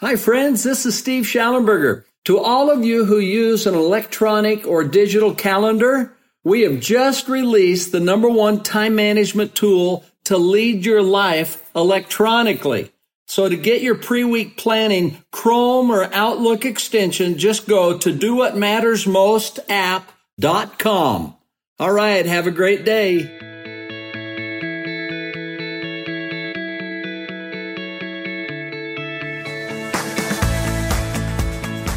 Hi, friends. This is Steve Shallenberger. To all of you who use an electronic or digital calendar, we have just released the number one time management tool to lead your life electronically. So to get your pre-week planning Chrome or Outlook extension, just go to doWhatMattersMostApp.com. All right. Have a great day.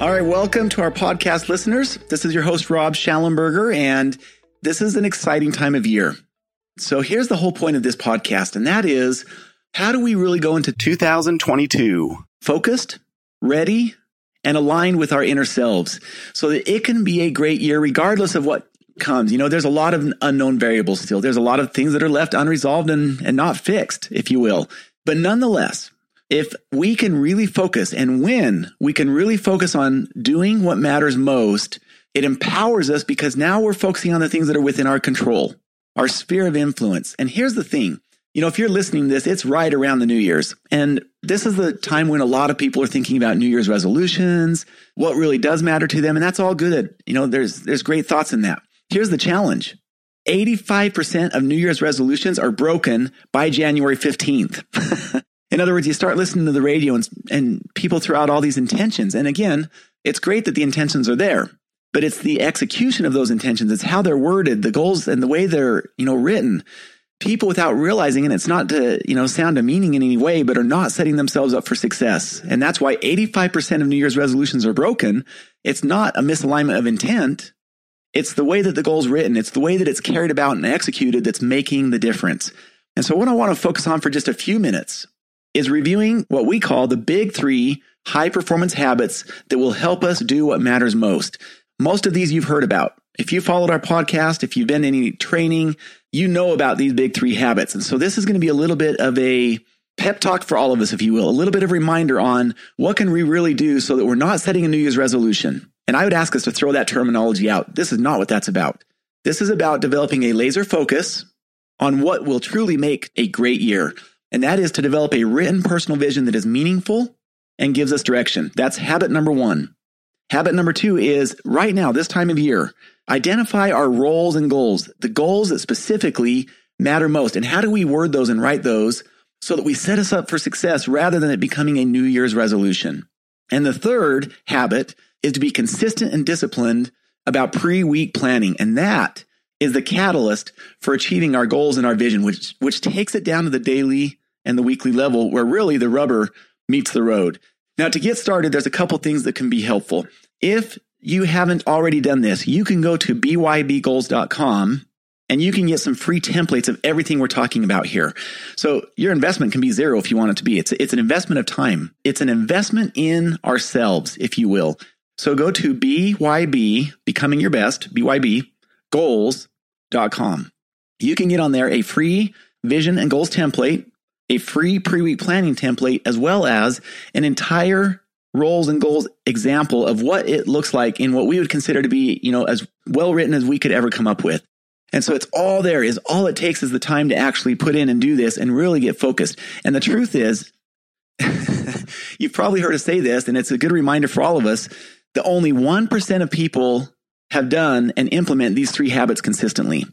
All right, welcome to our podcast listeners. This is your host, Rob Shallenberger, and this is an exciting time of year. So here's the whole point of this podcast, and that is how do we really go into 2022 focused, ready, and aligned with our inner selves so that it can be a great year regardless of what comes. You know, there's a lot of unknown variables still. There's a lot of things that are left unresolved and, and not fixed, if you will. But nonetheless, if we can really focus and when we can really focus on doing what matters most, it empowers us because now we're focusing on the things that are within our control, our sphere of influence. And here's the thing. You know, if you're listening to this, it's right around the New Year's. And this is the time when a lot of people are thinking about New Year's resolutions, what really does matter to them. And that's all good. You know, there's, there's great thoughts in that. Here's the challenge. 85% of New Year's resolutions are broken by January 15th. In other words, you start listening to the radio and, and people throw out all these intentions. And again, it's great that the intentions are there, but it's the execution of those intentions. It's how they're worded, the goals and the way they're, you know, written. People without realizing, and it's not to, you know, sound a meaning in any way, but are not setting themselves up for success. And that's why 85% of New Year's resolutions are broken. It's not a misalignment of intent. It's the way that the goal's written. It's the way that it's carried about and executed that's making the difference. And so what I want to focus on for just a few minutes is reviewing what we call the big three high performance habits that will help us do what matters most. Most of these you've heard about. If you followed our podcast, if you've been in any training, you know about these big three habits. And so this is going to be a little bit of a pep talk for all of us, if you will, a little bit of reminder on what can we really do so that we're not setting a New Year's resolution. And I would ask us to throw that terminology out. This is not what that's about. This is about developing a laser focus on what will truly make a great year and that is to develop a written personal vision that is meaningful and gives us direction. That's habit number one. Habit number two is right now, this time of year, identify our roles and goals, the goals that specifically matter most. And how do we word those and write those so that we set us up for success rather than it becoming a New Year's resolution? And the third habit is to be consistent and disciplined about pre week planning. And that is the catalyst for achieving our goals and our vision, which, which takes it down to the daily and the weekly level where really the rubber meets the road. Now, to get started, there's a couple things that can be helpful. If you haven't already done this, you can go to bybgoals.com and you can get some free templates of everything we're talking about here. So your investment can be zero if you want it to be. It's, it's an investment of time. It's an investment in ourselves, if you will. So go to BYB, becoming your best, BYB goals.com. You can get on there a free vision and goals template a free pre week planning template, as well as an entire roles and goals example of what it looks like in what we would consider to be, you know, as well written as we could ever come up with. And so it's all there is all it takes is the time to actually put in and do this and really get focused. And the truth is, you've probably heard us say this, and it's a good reminder for all of us that only 1% of people have done and implement these three habits consistently.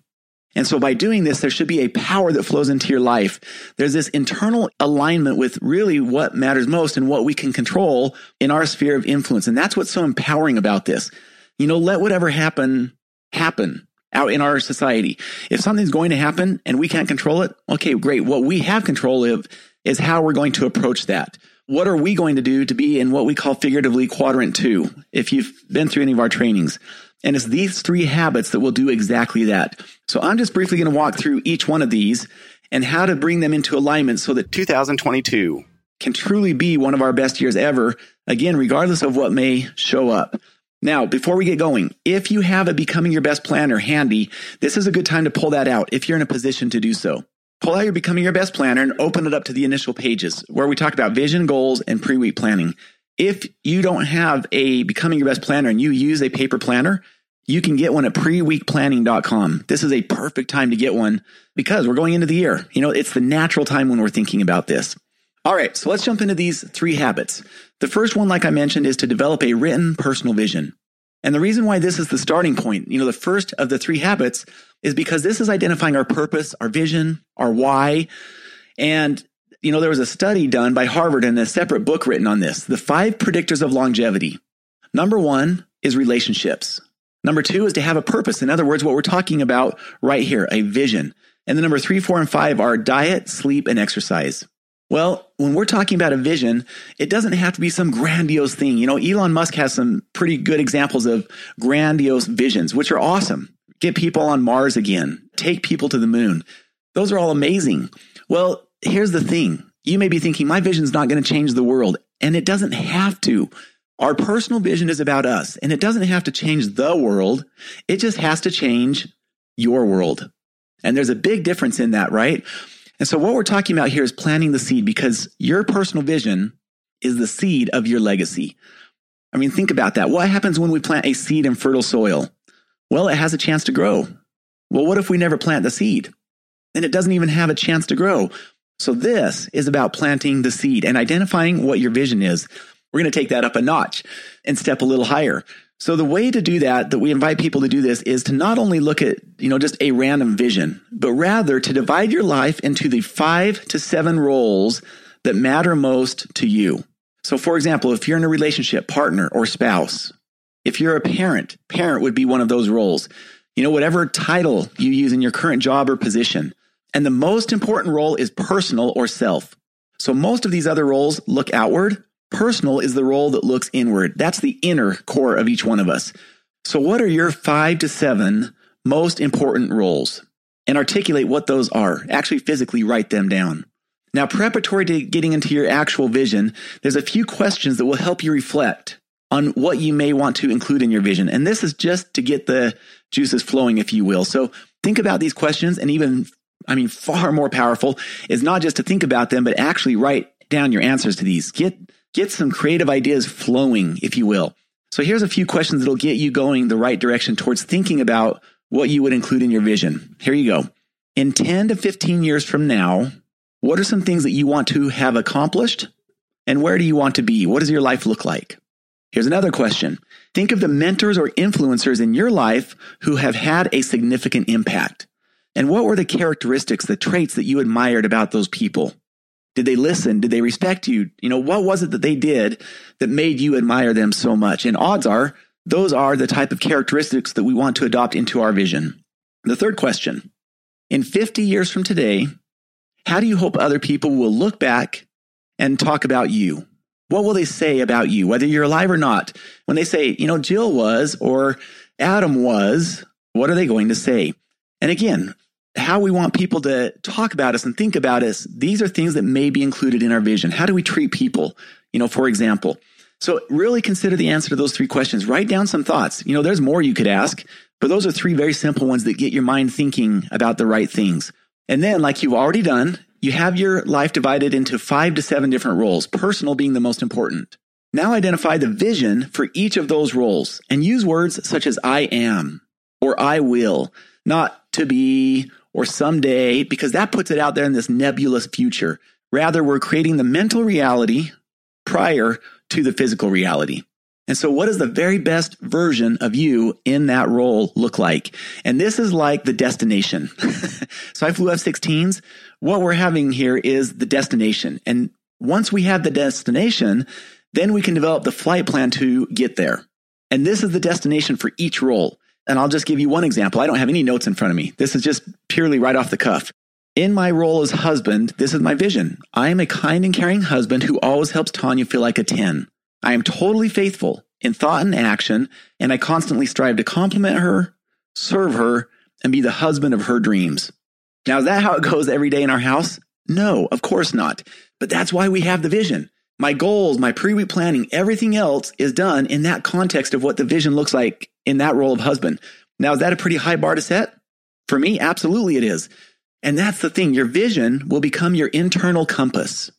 And so by doing this, there should be a power that flows into your life. There's this internal alignment with really what matters most and what we can control in our sphere of influence. And that's what's so empowering about this. You know, let whatever happen, happen out in our society. If something's going to happen and we can't control it, okay, great. What we have control of is how we're going to approach that. What are we going to do to be in what we call figuratively quadrant two? If you've been through any of our trainings, and it's these three habits that will do exactly that. So I'm just briefly going to walk through each one of these and how to bring them into alignment so that 2022 can truly be one of our best years ever. Again, regardless of what may show up. Now, before we get going, if you have a becoming your best planner handy, this is a good time to pull that out if you're in a position to do so. Pull out your becoming your best planner and open it up to the initial pages where we talk about vision, goals, and pre week planning. If you don't have a becoming your best planner and you use a paper planner, you can get one at preweekplanning.com. This is a perfect time to get one because we're going into the year. You know, it's the natural time when we're thinking about this. All right, so let's jump into these three habits. The first one, like I mentioned, is to develop a written personal vision. And the reason why this is the starting point, you know, the first of the three habits is because this is identifying our purpose, our vision, our why. And you know, there was a study done by Harvard and a separate book written on this. The five predictors of longevity. Number one is relationships. Number two is to have a purpose. In other words, what we're talking about right here, a vision. And the number three, four, and five are diet, sleep, and exercise. Well, when we're talking about a vision, it doesn't have to be some grandiose thing. You know, Elon Musk has some pretty good examples of grandiose visions, which are awesome. Get people on Mars again, take people to the moon. Those are all amazing. Well, here's the thing. You may be thinking, my vision is not going to change the world. And it doesn't have to. Our personal vision is about us and it doesn't have to change the world. It just has to change your world. And there's a big difference in that, right? And so what we're talking about here is planting the seed because your personal vision is the seed of your legacy. I mean, think about that. What happens when we plant a seed in fertile soil? Well, it has a chance to grow. Well, what if we never plant the seed? Then it doesn't even have a chance to grow. So this is about planting the seed and identifying what your vision is. We're going to take that up a notch and step a little higher. So the way to do that, that we invite people to do this is to not only look at, you know, just a random vision, but rather to divide your life into the five to seven roles that matter most to you. So for example, if you're in a relationship, partner or spouse, if you're a parent, parent would be one of those roles. You know, whatever title you use in your current job or position. And the most important role is personal or self. So most of these other roles look outward. Personal is the role that looks inward. That's the inner core of each one of us. So what are your five to seven most important roles? And articulate what those are. Actually physically write them down. Now, preparatory to getting into your actual vision, there's a few questions that will help you reflect on what you may want to include in your vision. And this is just to get the juices flowing, if you will. So think about these questions and even I mean, far more powerful is not just to think about them, but actually write down your answers to these. Get, get some creative ideas flowing, if you will. So here's a few questions that'll get you going the right direction towards thinking about what you would include in your vision. Here you go. In 10 to 15 years from now, what are some things that you want to have accomplished? And where do you want to be? What does your life look like? Here's another question. Think of the mentors or influencers in your life who have had a significant impact. And what were the characteristics, the traits that you admired about those people? Did they listen? Did they respect you? You know, what was it that they did that made you admire them so much? And odds are those are the type of characteristics that we want to adopt into our vision. The third question In 50 years from today, how do you hope other people will look back and talk about you? What will they say about you, whether you're alive or not? When they say, you know, Jill was or Adam was, what are they going to say? And again, how we want people to talk about us and think about us, these are things that may be included in our vision. How do we treat people? You know, for example. So really consider the answer to those three questions. Write down some thoughts. You know, there's more you could ask, but those are three very simple ones that get your mind thinking about the right things. And then, like you've already done, you have your life divided into five to seven different roles, personal being the most important. Now identify the vision for each of those roles and use words such as I am or I will, not to be or someday, because that puts it out there in this nebulous future. Rather, we're creating the mental reality prior to the physical reality. And so what does the very best version of you in that role look like? And this is like the destination. so I flew F-16s. What we're having here is the destination. And once we have the destination, then we can develop the flight plan to get there. And this is the destination for each role. And I'll just give you one example. I don't have any notes in front of me. This is just purely right off the cuff. In my role as husband, this is my vision. I am a kind and caring husband who always helps Tanya feel like a 10. I am totally faithful in thought and action, and I constantly strive to compliment her, serve her, and be the husband of her dreams. Now, is that how it goes every day in our house? No, of course not. But that's why we have the vision. My goals, my pre week planning, everything else is done in that context of what the vision looks like in that role of husband. Now, is that a pretty high bar to set? For me, absolutely it is. And that's the thing. Your vision will become your internal compass.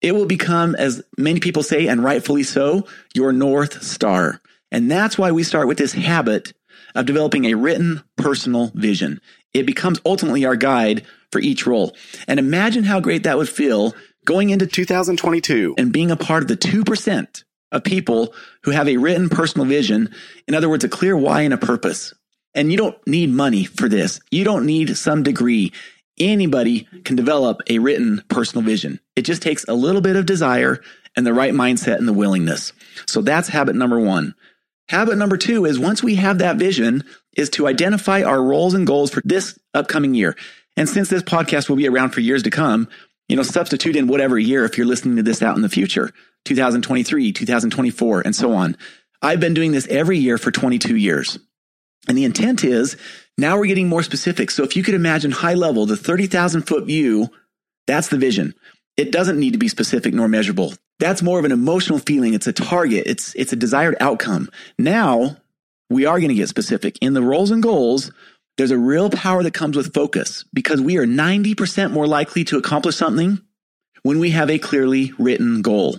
It will become, as many people say, and rightfully so, your North Star. And that's why we start with this habit of developing a written personal vision. It becomes ultimately our guide for each role. And imagine how great that would feel going into 2022 and being a part of the 2% of people who have a written personal vision. In other words, a clear why and a purpose. And you don't need money for this. You don't need some degree anybody can develop a written personal vision. It just takes a little bit of desire and the right mindset and the willingness. So that's habit number one. Habit number two is once we have that vision is to identify our roles and goals for this upcoming year. And since this podcast will be around for years to come, you know, substitute in whatever year if you're listening to this out in the future, 2023, 2024, and so on. I've been doing this every year for 22 years. And the intent is now we're getting more specific. So if you could imagine high level, the 30,000 foot view, that's the vision. It doesn't need to be specific nor measurable. That's more of an emotional feeling. It's a target. It's, it's a desired outcome. Now we are going to get specific in the roles and goals. There's a real power that comes with focus because we are 90% more likely to accomplish something when we have a clearly written goal.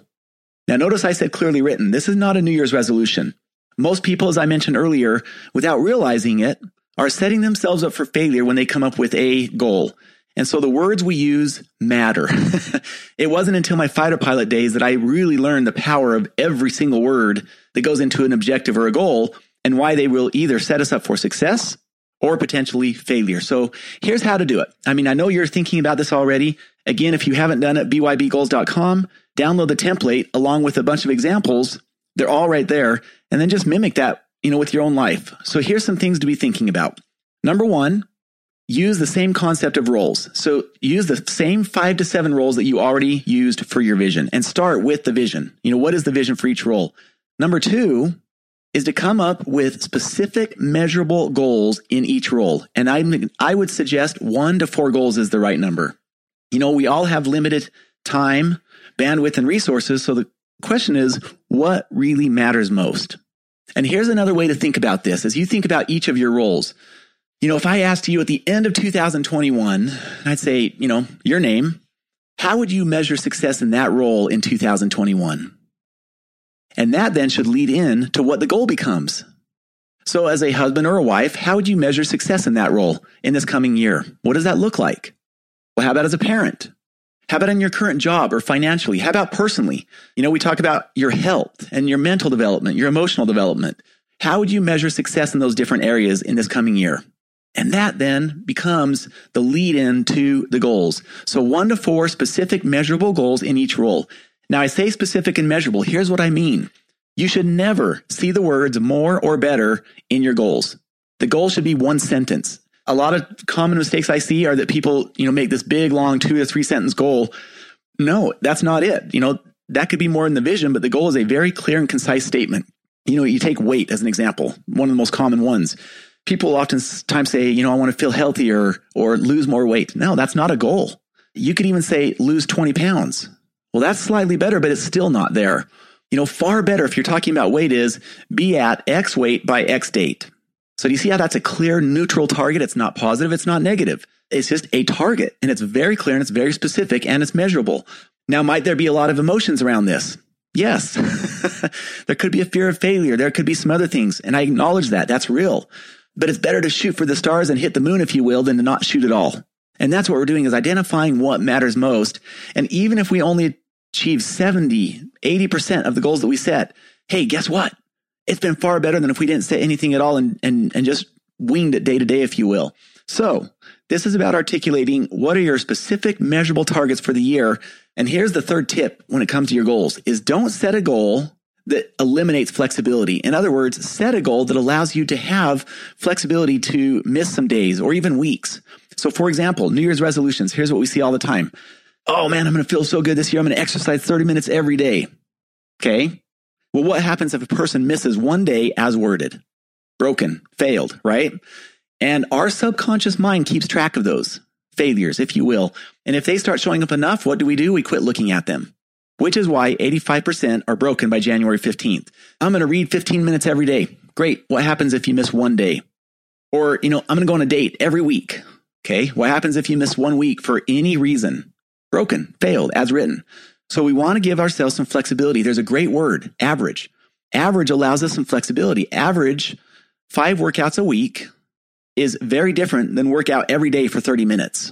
Now, notice I said clearly written. This is not a New Year's resolution. Most people, as I mentioned earlier, without realizing it, are setting themselves up for failure when they come up with a goal. And so the words we use matter. it wasn't until my fighter pilot days that I really learned the power of every single word that goes into an objective or a goal and why they will either set us up for success or potentially failure. So here's how to do it. I mean, I know you're thinking about this already. Again, if you haven't done it, bybgoals.com, download the template along with a bunch of examples. They're all right there. And then just mimic that you know, with your own life. So here's some things to be thinking about. Number one, use the same concept of roles. So use the same five to seven roles that you already used for your vision and start with the vision. You know, what is the vision for each role? Number two is to come up with specific measurable goals in each role. And I, I would suggest one to four goals is the right number. You know, we all have limited time, bandwidth, and resources. So the question is, what really matters most? And here's another way to think about this as you think about each of your roles. You know, if I asked you at the end of 2021, I'd say, you know, your name, how would you measure success in that role in 2021? And that then should lead in to what the goal becomes. So as a husband or a wife, how would you measure success in that role in this coming year? What does that look like? Well, how about as a parent? How about in your current job or financially? How about personally? You know, we talk about your health and your mental development, your emotional development. How would you measure success in those different areas in this coming year? And that then becomes the lead in to the goals. So one to four specific measurable goals in each role. Now I say specific and measurable. Here's what I mean. You should never see the words more or better in your goals. The goal should be one sentence a lot of common mistakes I see are that people, you know, make this big, long two to three sentence goal. No, that's not it. You know, that could be more in the vision, but the goal is a very clear and concise statement. You know, you take weight as an example, one of the most common ones. People oftentimes say, you know, I want to feel healthier or lose more weight. No, that's not a goal. You could even say lose 20 pounds. Well, that's slightly better, but it's still not there. You know, far better if you're talking about weight is be at X weight by X date. So do you see how that's a clear neutral target? It's not positive. It's not negative. It's just a target and it's very clear and it's very specific and it's measurable. Now, might there be a lot of emotions around this? Yes. there could be a fear of failure. There could be some other things. And I acknowledge that. That's real. But it's better to shoot for the stars and hit the moon, if you will, than to not shoot at all. And that's what we're doing is identifying what matters most. And even if we only achieve 70, 80% of the goals that we set, hey, guess what? It's been far better than if we didn't say anything at all and, and, and just winged it day to day, if you will. So this is about articulating what are your specific measurable targets for the year. And here's the third tip when it comes to your goals is don't set a goal that eliminates flexibility. In other words, set a goal that allows you to have flexibility to miss some days or even weeks. So for example, New Year's resolutions, here's what we see all the time. Oh man, I'm going to feel so good this year. I'm going to exercise 30 minutes every day. Okay. Well, what happens if a person misses one day as worded? Broken, failed, right? And our subconscious mind keeps track of those failures, if you will. And if they start showing up enough, what do we do? We quit looking at them which is why 85% are broken by January 15th. I'm going to read 15 minutes every day. Great. What happens if you miss one day? Or, you know, I'm going to go on a date every week. Okay. What happens if you miss one week for any reason? Broken, failed, as written. So we want to give ourselves some flexibility. There's a great word, average. Average allows us some flexibility. Average five workouts a week is very different than workout every day for 30 minutes.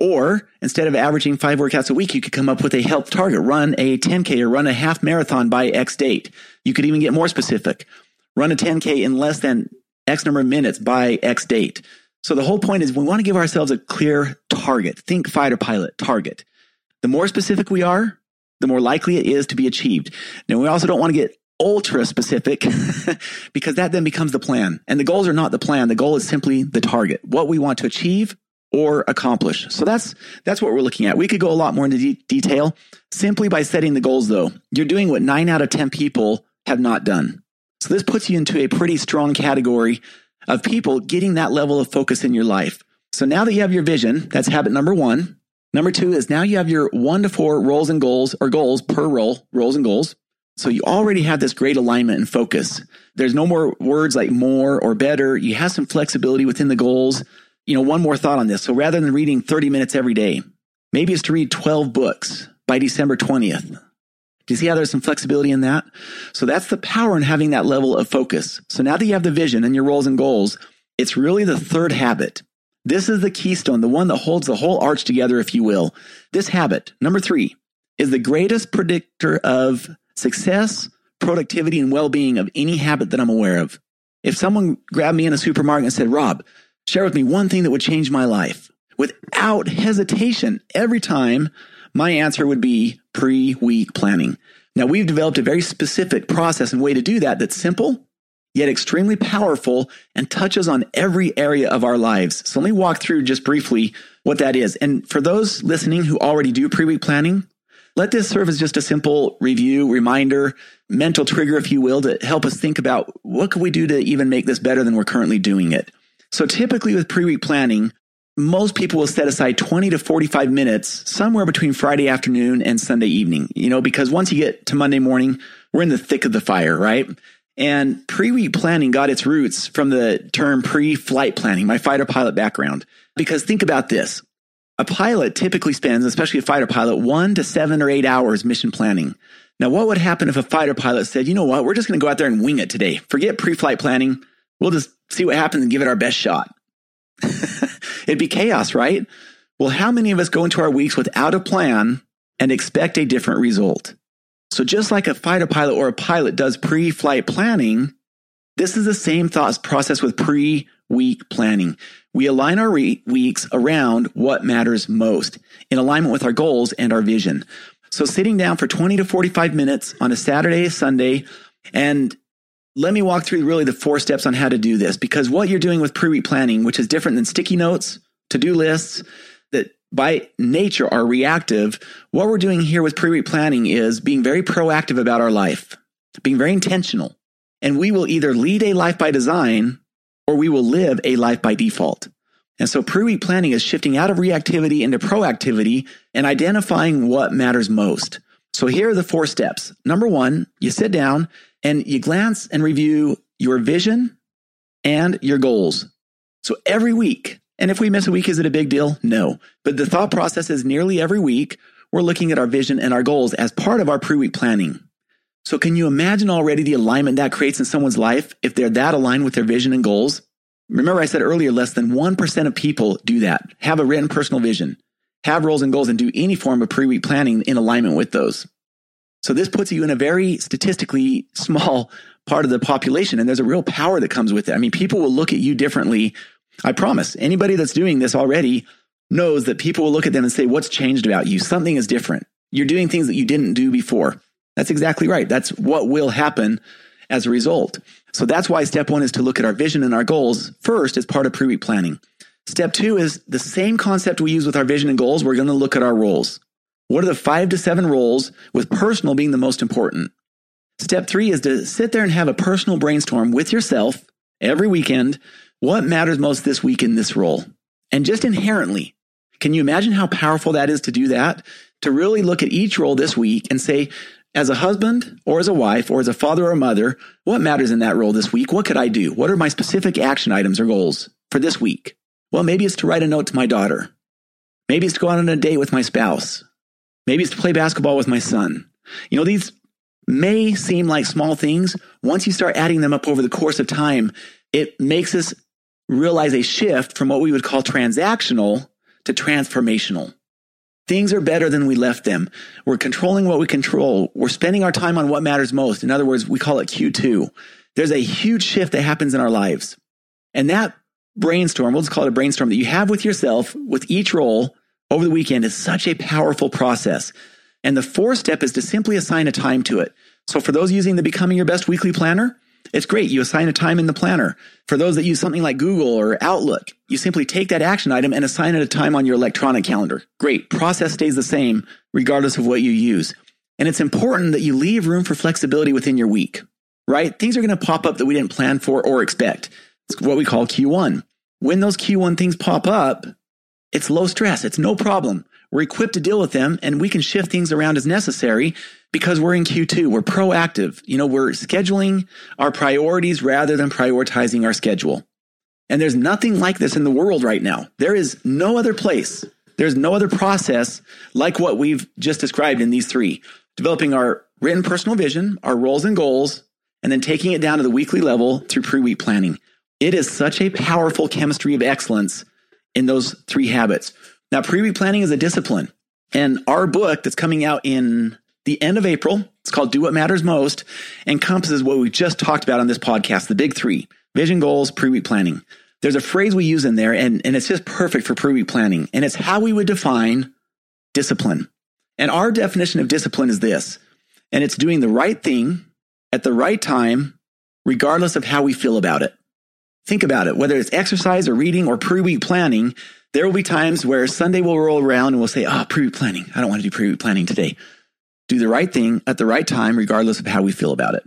Or instead of averaging five workouts a week, you could come up with a health target, run a 10K or run a half marathon by X date. You could even get more specific. Run a 10K in less than X number of minutes by X date. So the whole point is we want to give ourselves a clear target. Think fighter pilot target. The more specific we are, the more likely it is to be achieved. Now we also don't want to get ultra specific because that then becomes the plan. And the goals are not the plan. The goal is simply the target, what we want to achieve or accomplish. So that's that's what we're looking at. We could go a lot more into de- detail simply by setting the goals though. You're doing what 9 out of 10 people have not done. So this puts you into a pretty strong category of people getting that level of focus in your life. So now that you have your vision, that's habit number 1. Number 2 is now you have your 1 to 4 roles and goals or goals per role, roles and goals. So you already have this great alignment and focus. There's no more words like more or better. You have some flexibility within the goals you know, one more thought on this. So rather than reading 30 minutes every day, maybe it's to read 12 books by December 20th. Do you see how there's some flexibility in that? So that's the power in having that level of focus. So now that you have the vision and your roles and goals, it's really the third habit. This is the keystone, the one that holds the whole arch together, if you will. This habit, number three, is the greatest predictor of success, productivity, and well being of any habit that I'm aware of. If someone grabbed me in a supermarket and said, Rob, Share with me one thing that would change my life. Without hesitation, every time my answer would be pre week planning. Now, we've developed a very specific process and way to do that that's simple, yet extremely powerful and touches on every area of our lives. So let me walk through just briefly what that is. And for those listening who already do pre week planning, let this serve as just a simple review, reminder, mental trigger, if you will, to help us think about what could we do to even make this better than we're currently doing it. So typically with pre-week planning, most people will set aside 20 to 45 minutes somewhere between Friday afternoon and Sunday evening, you know, because once you get to Monday morning, we're in the thick of the fire, right? And pre-week planning got its roots from the term pre-flight planning, my fighter pilot background. Because think about this. A pilot typically spends, especially a fighter pilot, one to seven or eight hours mission planning. Now, what would happen if a fighter pilot said, you know what, we're just going to go out there and wing it today. Forget pre-flight planning. We'll just see what happens and give it our best shot. It'd be chaos, right? Well, how many of us go into our weeks without a plan and expect a different result? So just like a fighter pilot or a pilot does pre-flight planning, this is the same thought process with pre-week planning. We align our re- weeks around what matters most in alignment with our goals and our vision. So sitting down for 20 to 45 minutes on a Saturday, Sunday, and let me walk through really the four steps on how to do this because what you're doing with pre-week planning, which is different than sticky notes, to-do lists by nature are reactive, what we're doing here with pre-week planning is being very proactive about our life, being very intentional. And we will either lead a life by design or we will live a life by default. And so pre-week planning is shifting out of reactivity into proactivity and identifying what matters most. So here are the four steps. Number one, you sit down and you glance and review your vision and your goals. So every week, and if we miss a week, is it a big deal? No. But the thought process is nearly every week, we're looking at our vision and our goals as part of our pre week planning. So can you imagine already the alignment that creates in someone's life if they're that aligned with their vision and goals? Remember, I said earlier, less than 1% of people do that, have a written personal vision, have roles and goals, and do any form of pre week planning in alignment with those. So this puts you in a very statistically small part of the population. And there's a real power that comes with it. I mean, people will look at you differently. I promise anybody that's doing this already knows that people will look at them and say, what's changed about you? Something is different. You're doing things that you didn't do before. That's exactly right. That's what will happen as a result. So that's why step one is to look at our vision and our goals first as part of pre week planning. Step two is the same concept we use with our vision and goals. We're going to look at our roles. What are the five to seven roles with personal being the most important? Step three is to sit there and have a personal brainstorm with yourself every weekend. What matters most this week in this role? And just inherently, can you imagine how powerful that is to do that? To really look at each role this week and say, as a husband or as a wife or as a father or a mother, what matters in that role this week? What could I do? What are my specific action items or goals for this week? Well, maybe it's to write a note to my daughter. Maybe it's to go out on a date with my spouse. Maybe it's to play basketball with my son. You know, these may seem like small things. Once you start adding them up over the course of time, it makes us realize a shift from what we would call transactional to transformational. Things are better than we left them. We're controlling what we control. We're spending our time on what matters most. In other words, we call it Q2. There's a huge shift that happens in our lives. And that brainstorm, we'll just call it a brainstorm that you have with yourself with each role over the weekend is such a powerful process. And the fourth step is to simply assign a time to it. So for those using the Becoming Your Best Weekly Planner, it's great. You assign a time in the planner. For those that use something like Google or Outlook, you simply take that action item and assign it a time on your electronic calendar. Great. Process stays the same regardless of what you use. And it's important that you leave room for flexibility within your week, right? Things are going to pop up that we didn't plan for or expect. It's what we call Q1. When those Q1 things pop up, it's low stress. It's no problem. We're equipped to deal with them and we can shift things around as necessary because we're in Q2. We're proactive. You know, we're scheduling our priorities rather than prioritizing our schedule. And there's nothing like this in the world right now. There is no other place. There's no other process like what we've just described in these three developing our written personal vision, our roles and goals, and then taking it down to the weekly level through pre week planning. It is such a powerful chemistry of excellence in those three habits. Now, pre planning is a discipline. And our book that's coming out in the end of April, it's called Do What Matters Most, encompasses what we just talked about on this podcast the big three vision, goals, pre week planning. There's a phrase we use in there, and, and it's just perfect for pre week planning. And it's how we would define discipline. And our definition of discipline is this and it's doing the right thing at the right time, regardless of how we feel about it. Think about it, whether it's exercise or reading or pre week planning, there will be times where Sunday will roll around and we'll say, ah, oh, pre week planning. I don't want to do pre planning today. Do the right thing at the right time, regardless of how we feel about it.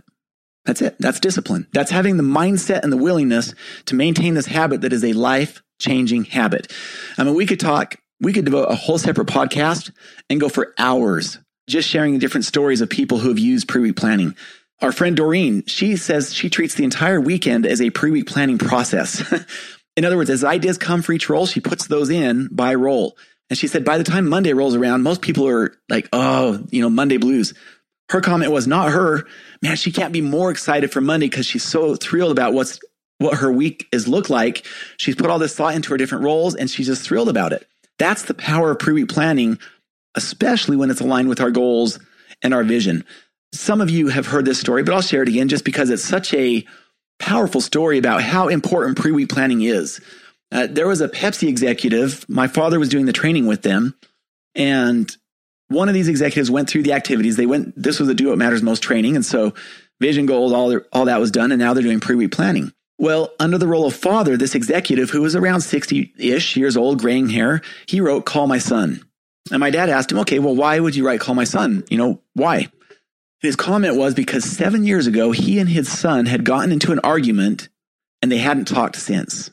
That's it. That's discipline. That's having the mindset and the willingness to maintain this habit that is a life changing habit. I mean, we could talk, we could devote a whole separate podcast and go for hours just sharing different stories of people who have used pre week planning. Our friend Doreen, she says she treats the entire weekend as a pre week planning process. in other words, as ideas come for each role, she puts those in by role. And she said, by the time Monday rolls around, most people are like, oh, you know, Monday blues. Her comment was not her. Man, she can't be more excited for Monday because she's so thrilled about what's what her week is look like. She's put all this thought into her different roles and she's just thrilled about it. That's the power of pre-week planning, especially when it's aligned with our goals and our vision. Some of you have heard this story, but I'll share it again just because it's such a powerful story about how important pre week planning is. Uh, there was a Pepsi executive. My father was doing the training with them, and one of these executives went through the activities. They went. This was the Do What Matters Most training, and so vision goals, all all that was done, and now they're doing pre week planning. Well, under the role of father, this executive who was around 60 ish years old, graying hair, he wrote, Call my son. And my dad asked him, Okay, well, why would you write Call My Son? You know, why? His comment was because seven years ago, he and his son had gotten into an argument and they hadn't talked since.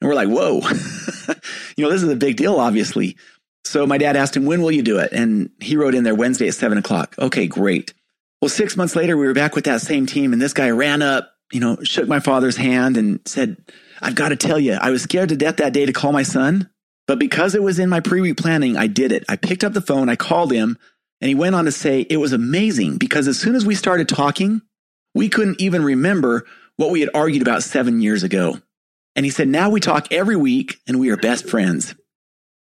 And we're like, whoa, you know, this is a big deal, obviously. So my dad asked him, when will you do it? And he wrote in there Wednesday at seven o'clock. Okay, great. Well, six months later, we were back with that same team and this guy ran up, you know, shook my father's hand and said, I've got to tell you, I was scared to death that day to call my son, but because it was in my pre week planning, I did it. I picked up the phone, I called him, and he went on to say it was amazing because as soon as we started talking, we couldn't even remember what we had argued about seven years ago. And he said, now we talk every week and we are best friends.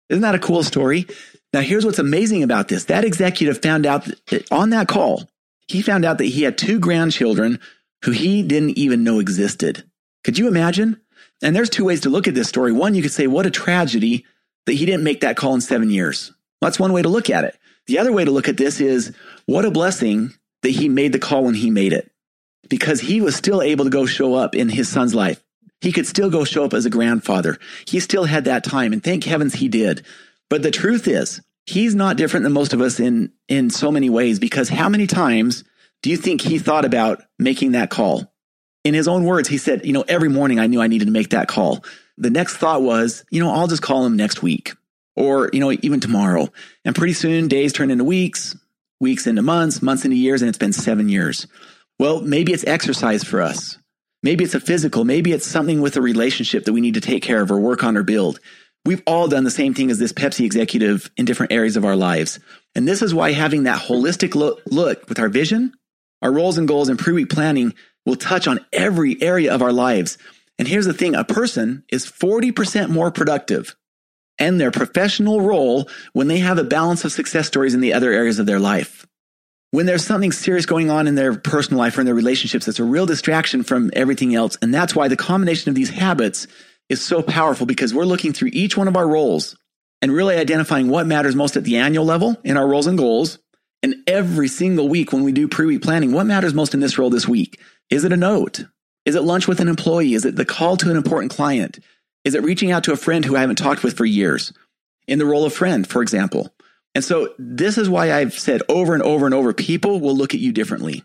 Isn't that a cool story? Now, here's what's amazing about this. That executive found out that on that call, he found out that he had two grandchildren who he didn't even know existed. Could you imagine? And there's two ways to look at this story. One, you could say, what a tragedy that he didn't make that call in seven years. That's one way to look at it. The other way to look at this is, what a blessing that he made the call when he made it because he was still able to go show up in his son's life. He could still go show up as a grandfather. He still had that time and thank heavens he did. But the truth is, he's not different than most of us in, in so many ways because how many times do you think he thought about making that call? In his own words, he said, you know, every morning I knew I needed to make that call. The next thought was, you know, I'll just call him next week or, you know, even tomorrow. And pretty soon days turn into weeks, weeks into months, months into years, and it's been seven years. Well, maybe it's exercise for us. Maybe it's a physical. Maybe it's something with a relationship that we need to take care of or work on or build. We've all done the same thing as this Pepsi executive in different areas of our lives. And this is why having that holistic look, look with our vision, our roles and goals and pre-week planning will touch on every area of our lives. And here's the thing. A person is 40% more productive and their professional role when they have a balance of success stories in the other areas of their life. When there's something serious going on in their personal life or in their relationships, that's a real distraction from everything else. And that's why the combination of these habits is so powerful because we're looking through each one of our roles and really identifying what matters most at the annual level in our roles and goals. And every single week when we do pre week planning, what matters most in this role this week? Is it a note? Is it lunch with an employee? Is it the call to an important client? Is it reaching out to a friend who I haven't talked with for years? In the role of friend, for example. And so this is why I've said over and over and over, people will look at you differently.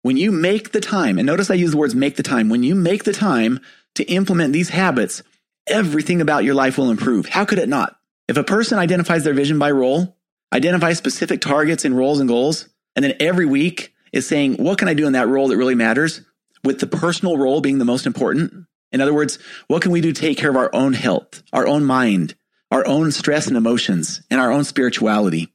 When you make the time, and notice I use the words make the time, when you make the time to implement these habits, everything about your life will improve. How could it not? If a person identifies their vision by role, identifies specific targets in roles and goals, and then every week is saying, what can I do in that role that really matters? With the personal role being the most important, in other words, what can we do to take care of our own health, our own mind, our own stress and emotions, and our own spirituality?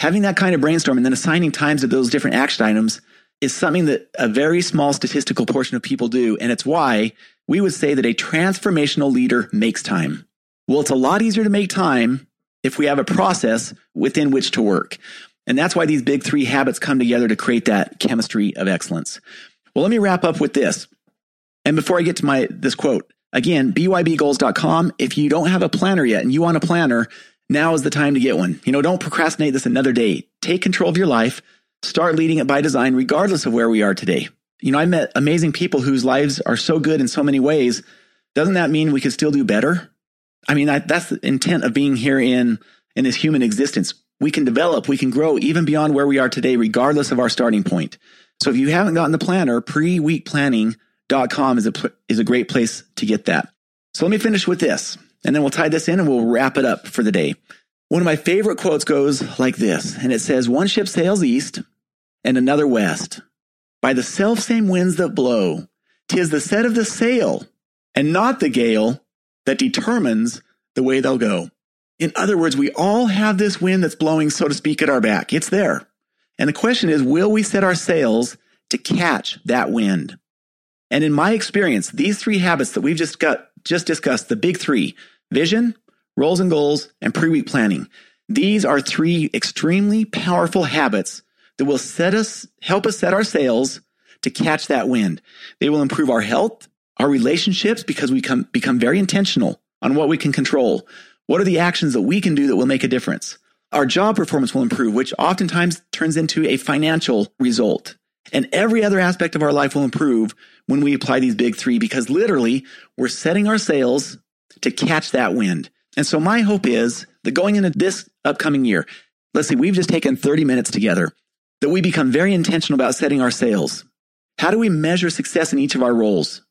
Having that kind of brainstorm and then assigning times to those different action items is something that a very small statistical portion of people do. And it's why we would say that a transformational leader makes time. Well, it's a lot easier to make time if we have a process within which to work. And that's why these big three habits come together to create that chemistry of excellence. Well, let me wrap up with this. And before I get to my this quote, again, bybgoals.com. If you don't have a planner yet and you want a planner, now is the time to get one. You know, don't procrastinate this another day. Take control of your life. Start leading it by design, regardless of where we are today. You know, I met amazing people whose lives are so good in so many ways. Doesn't that mean we could still do better? I mean, I, that's the intent of being here in, in this human existence. We can develop, we can grow even beyond where we are today, regardless of our starting point. So if you haven't gotten the planner, pre-week planning com is a, is a great place to get that. So let me finish with this, and then we'll tie this in and we'll wrap it up for the day. One of my favorite quotes goes like this, and it says, One ship sails east and another west. By the self same winds that blow, tis the set of the sail and not the gale that determines the way they'll go. In other words, we all have this wind that's blowing, so to speak, at our back. It's there. And the question is, will we set our sails to catch that wind? And in my experience, these three habits that we've just got just discussed, the big three, vision, roles and goals, and pre-week planning. These are three extremely powerful habits that will set us, help us set our sails to catch that wind. They will improve our health, our relationships, because we come, become very intentional on what we can control. What are the actions that we can do that will make a difference? Our job performance will improve, which oftentimes turns into a financial result. And every other aspect of our life will improve when we apply these big three because literally we're setting our sails to catch that wind. And so my hope is that going into this upcoming year, let's see, we've just taken 30 minutes together, that we become very intentional about setting our sails. How do we measure success in each of our roles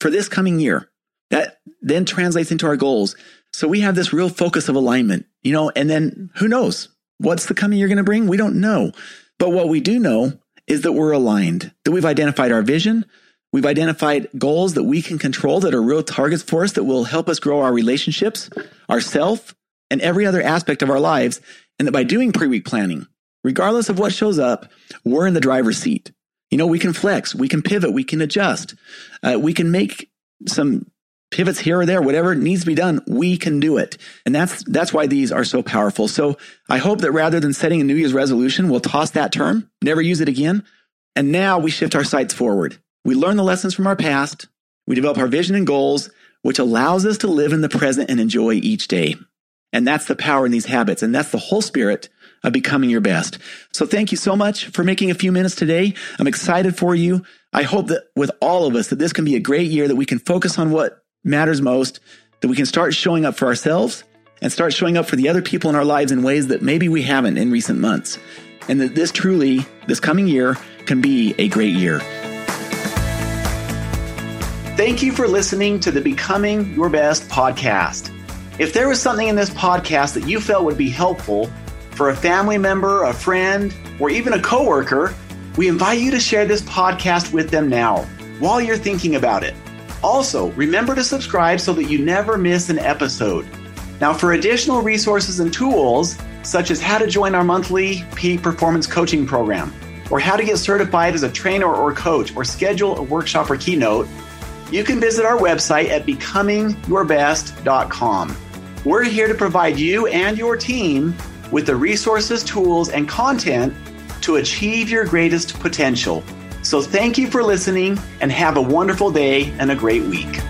for this coming year? That then translates into our goals. So we have this real focus of alignment, you know, and then who knows what's the coming year going to bring? We don't know. But what we do know is that we're aligned, that we've identified our vision. We've identified goals that we can control that are real targets for us that will help us grow our relationships, ourself, and every other aspect of our lives. And that by doing pre week planning, regardless of what shows up, we're in the driver's seat. You know, we can flex, we can pivot, we can adjust, uh, we can make some pivots here or there, whatever needs to be done, we can do it. And that's, that's why these are so powerful. So I hope that rather than setting a New Year's resolution, we'll toss that term, never use it again. And now we shift our sights forward. We learn the lessons from our past. We develop our vision and goals, which allows us to live in the present and enjoy each day. And that's the power in these habits. And that's the whole spirit of becoming your best. So thank you so much for making a few minutes today. I'm excited for you. I hope that with all of us that this can be a great year that we can focus on what matters most, that we can start showing up for ourselves and start showing up for the other people in our lives in ways that maybe we haven't in recent months. And that this truly, this coming year, can be a great year. Thank you for listening to the Becoming Your Best podcast. If there was something in this podcast that you felt would be helpful for a family member, a friend, or even a coworker, we invite you to share this podcast with them now while you're thinking about it. Also, remember to subscribe so that you never miss an episode. Now, for additional resources and tools, such as how to join our monthly peak performance coaching program, or how to get certified as a trainer or coach, or schedule a workshop or keynote, you can visit our website at becomingyourbest.com. We're here to provide you and your team with the resources, tools, and content to achieve your greatest potential. So thank you for listening and have a wonderful day and a great week.